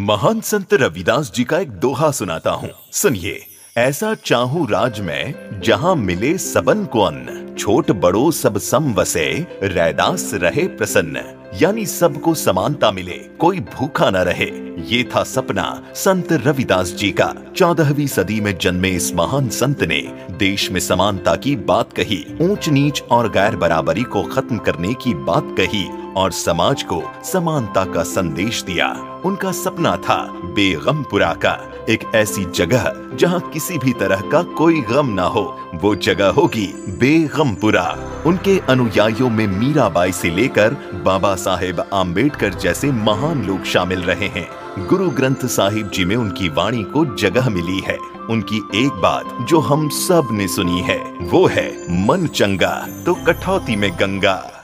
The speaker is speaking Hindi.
महान संत रविदास जी का एक दोहा सुनाता हूँ। सुनिए, ऐसा चाहू राज में जहाँ मिले सबन को अन्न छोट बड़ो सब सम वसे, रैदास रहे प्रसन्न। यानी सबको समानता मिले, कोई भूखा न रहे। ये था सपना संत रविदास जी का। चौदहवीं सदी में जन्मे इस महान संत ने देश में समानता की बात कही, ऊंच नीच और गैर बराबरी को खत्म करने की बात कही और समाज को समानता का संदेश दिया। उनका सपना था बेगमपुरा का, एक ऐसी जगह जहाँ किसी भी तरह का कोई गम ना हो। वो जगह होगी बेगमपुरा। उनके अनुयायियों में मीराबाई से लेकर बाबा साहेब आम्बेडकर जैसे महान लोग शामिल रहे हैं। गुरु ग्रंथ साहिब जी में उनकी वाणी को जगह मिली है। उनकी एक बात जो हम सबने सुनी है, वो है, मन चंगा तो कठौती में गंगा।